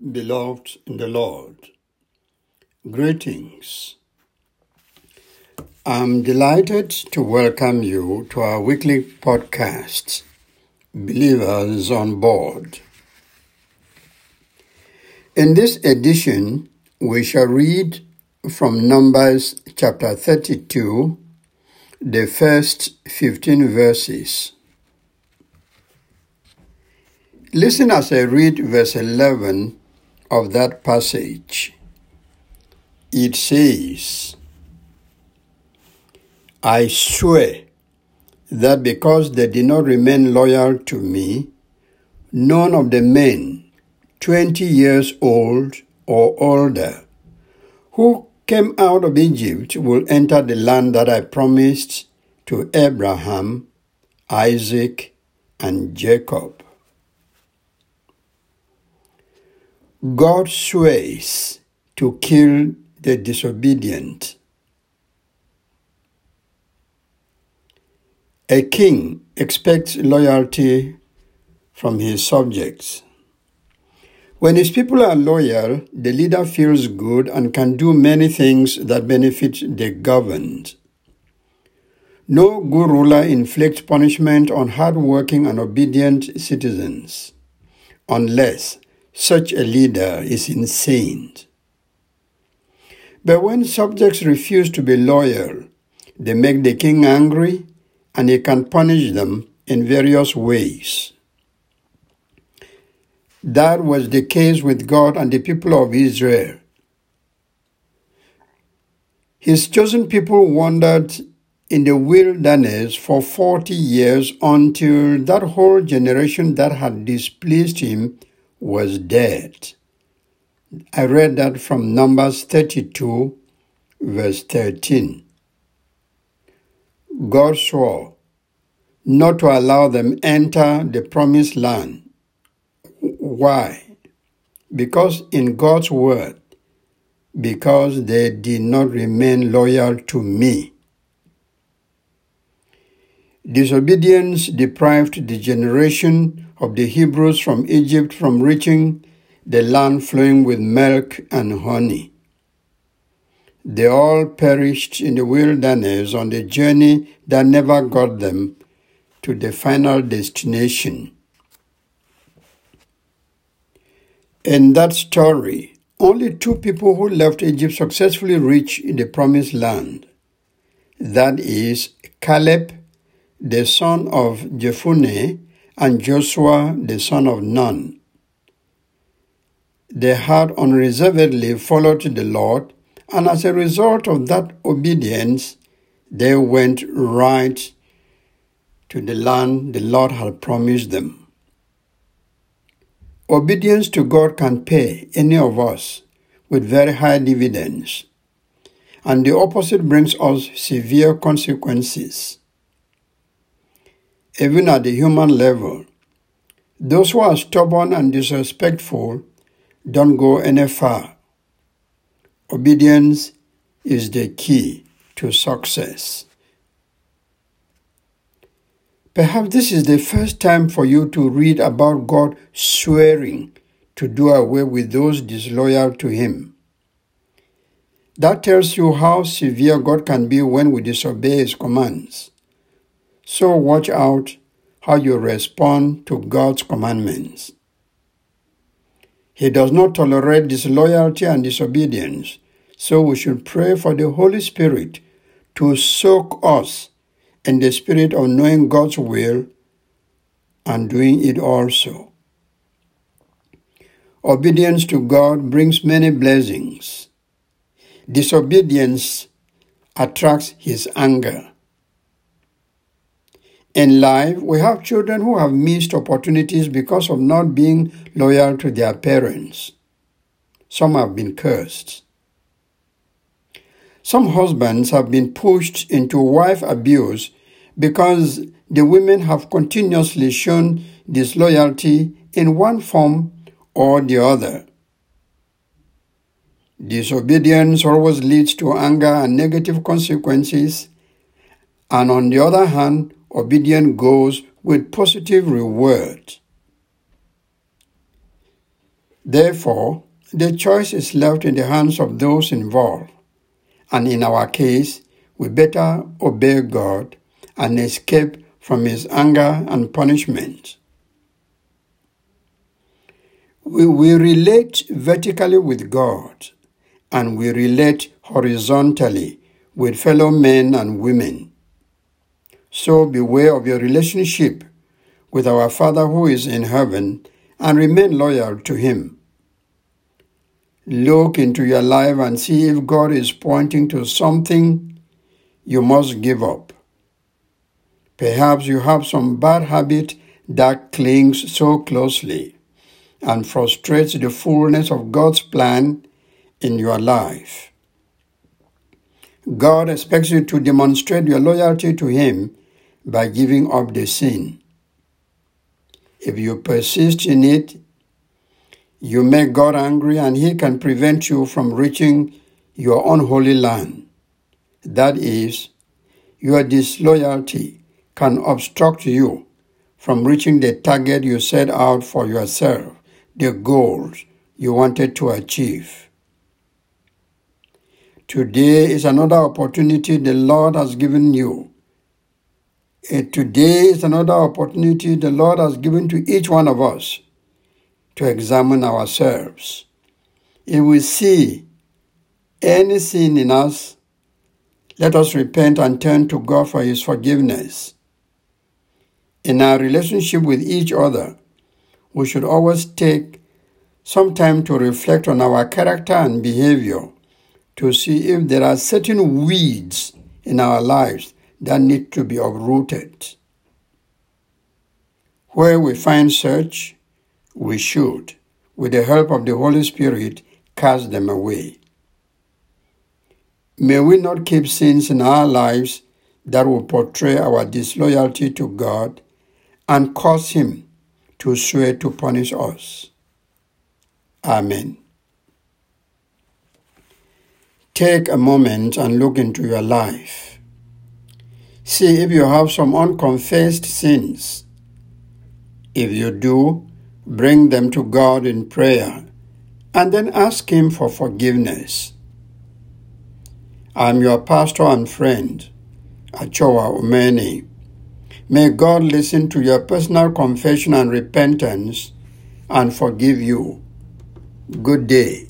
beloved in the Lord. Greetings. I'm delighted to welcome you to our weekly podcast, Believers on Board. In this edition, we shall read from Numbers chapter 32, the first 15 verses. Listen as I read verse 11 of that passage. It says, I swear that because they did not remain loyal to me, none of the men, 20 years old or older, who came out of Egypt will enter the land that I promised to Abraham, Isaac, and Jacob. God sways to kill the disobedient. A king expects loyalty from his subjects. When his people are loyal, the leader feels good and can do many things that benefit the governed. No good ruler inflicts punishment on hard-working and obedient citizens, unless such a leader is insane. But when subjects refuse to be loyal, they make the king angry and he can punish them in various ways. That was the case with God and the people of Israel. His chosen people wandered in the wilderness for 40 years until that whole generation that had displeased him was dead. I read that from Numbers 32, verse 13. God swore not to allow them enter the promised land. Why? Because in God's word, because they did not remain loyal to me. Disobedience deprived the generation of the Hebrews from Egypt from reaching the land flowing with milk and honey. They all perished in the wilderness on the journey that never got them to the final destination. In that story, only two people who left Egypt successfully reached the promised land. That is Caleb, the son of Jephunneh, and Joshua the son of Nun. They had unreservedly followed the Lord, and as a result of that obedience, they went right to the land the Lord had promised them. Obedience to God can pay any of us with very high dividends, and the opposite brings us severe consequences even at the human level. Those who are stubborn and disrespectful don't go any far. Obedience is the key to success. Perhaps this is the first time for you to read about God swearing to do away with those disloyal to Him. That tells you how severe God can be when we disobey His commands. So watch out how you respond to God's commandments. He does not tolerate disloyalty and disobedience, so we should pray for the Holy Spirit to soak us in the spirit of knowing God's will and doing it also. Obedience to God brings many blessings. Disobedience attracts His anger. In life, we have children who have missed opportunities because of not being loyal to their parents. Some have been cursed. Some husbands have been pushed into wife abuse because the women have continuously shown disloyalty in one form or the other. Disobedience always leads to anger and negative consequences, and on the other hand, obedience goes with positive reward. Therefore, the choice is left in the hands of those involved, and in our case, we better obey God and escape from His anger and punishment. We, we relate vertically with God, and we relate horizontally with fellow men and women. So beware of your relationship with our Father who is in heaven and remain loyal to Him. Look into your life and see if God is pointing to something you must give up. Perhaps you have some bad habit that clings so closely and frustrates the fullness of God's plan in your life. God expects you to demonstrate your loyalty to Him by giving up the sin. If you persist in it, you make God angry and He can prevent you from reaching your unholy land. That is, your disloyalty can obstruct you from reaching the target you set out for yourself, the goals you wanted to achieve. Today is another opportunity the Lord has given you. Eh, today is another opportunity the Lord has given to each one of us to examine ourselves. If we see any sin in us, let us repent and turn to God for His forgiveness. In our relationship with each other, we should always take some time to reflect on our character and behavior to see if there are certain weeds in our lives that need to be uprooted. Where we find such, we should, with the help of the Holy Spirit, cast them away. May we not keep sins in our lives that will portray our disloyalty to God and cause Him to swear to punish us. Amen. Take a moment and look into your life. See if you have some unconfessed sins. If you do, bring them to God in prayer and then ask Him for forgiveness. I'm your pastor and friend, Achoa Umeni. May God listen to your personal confession and repentance and forgive you. Good day.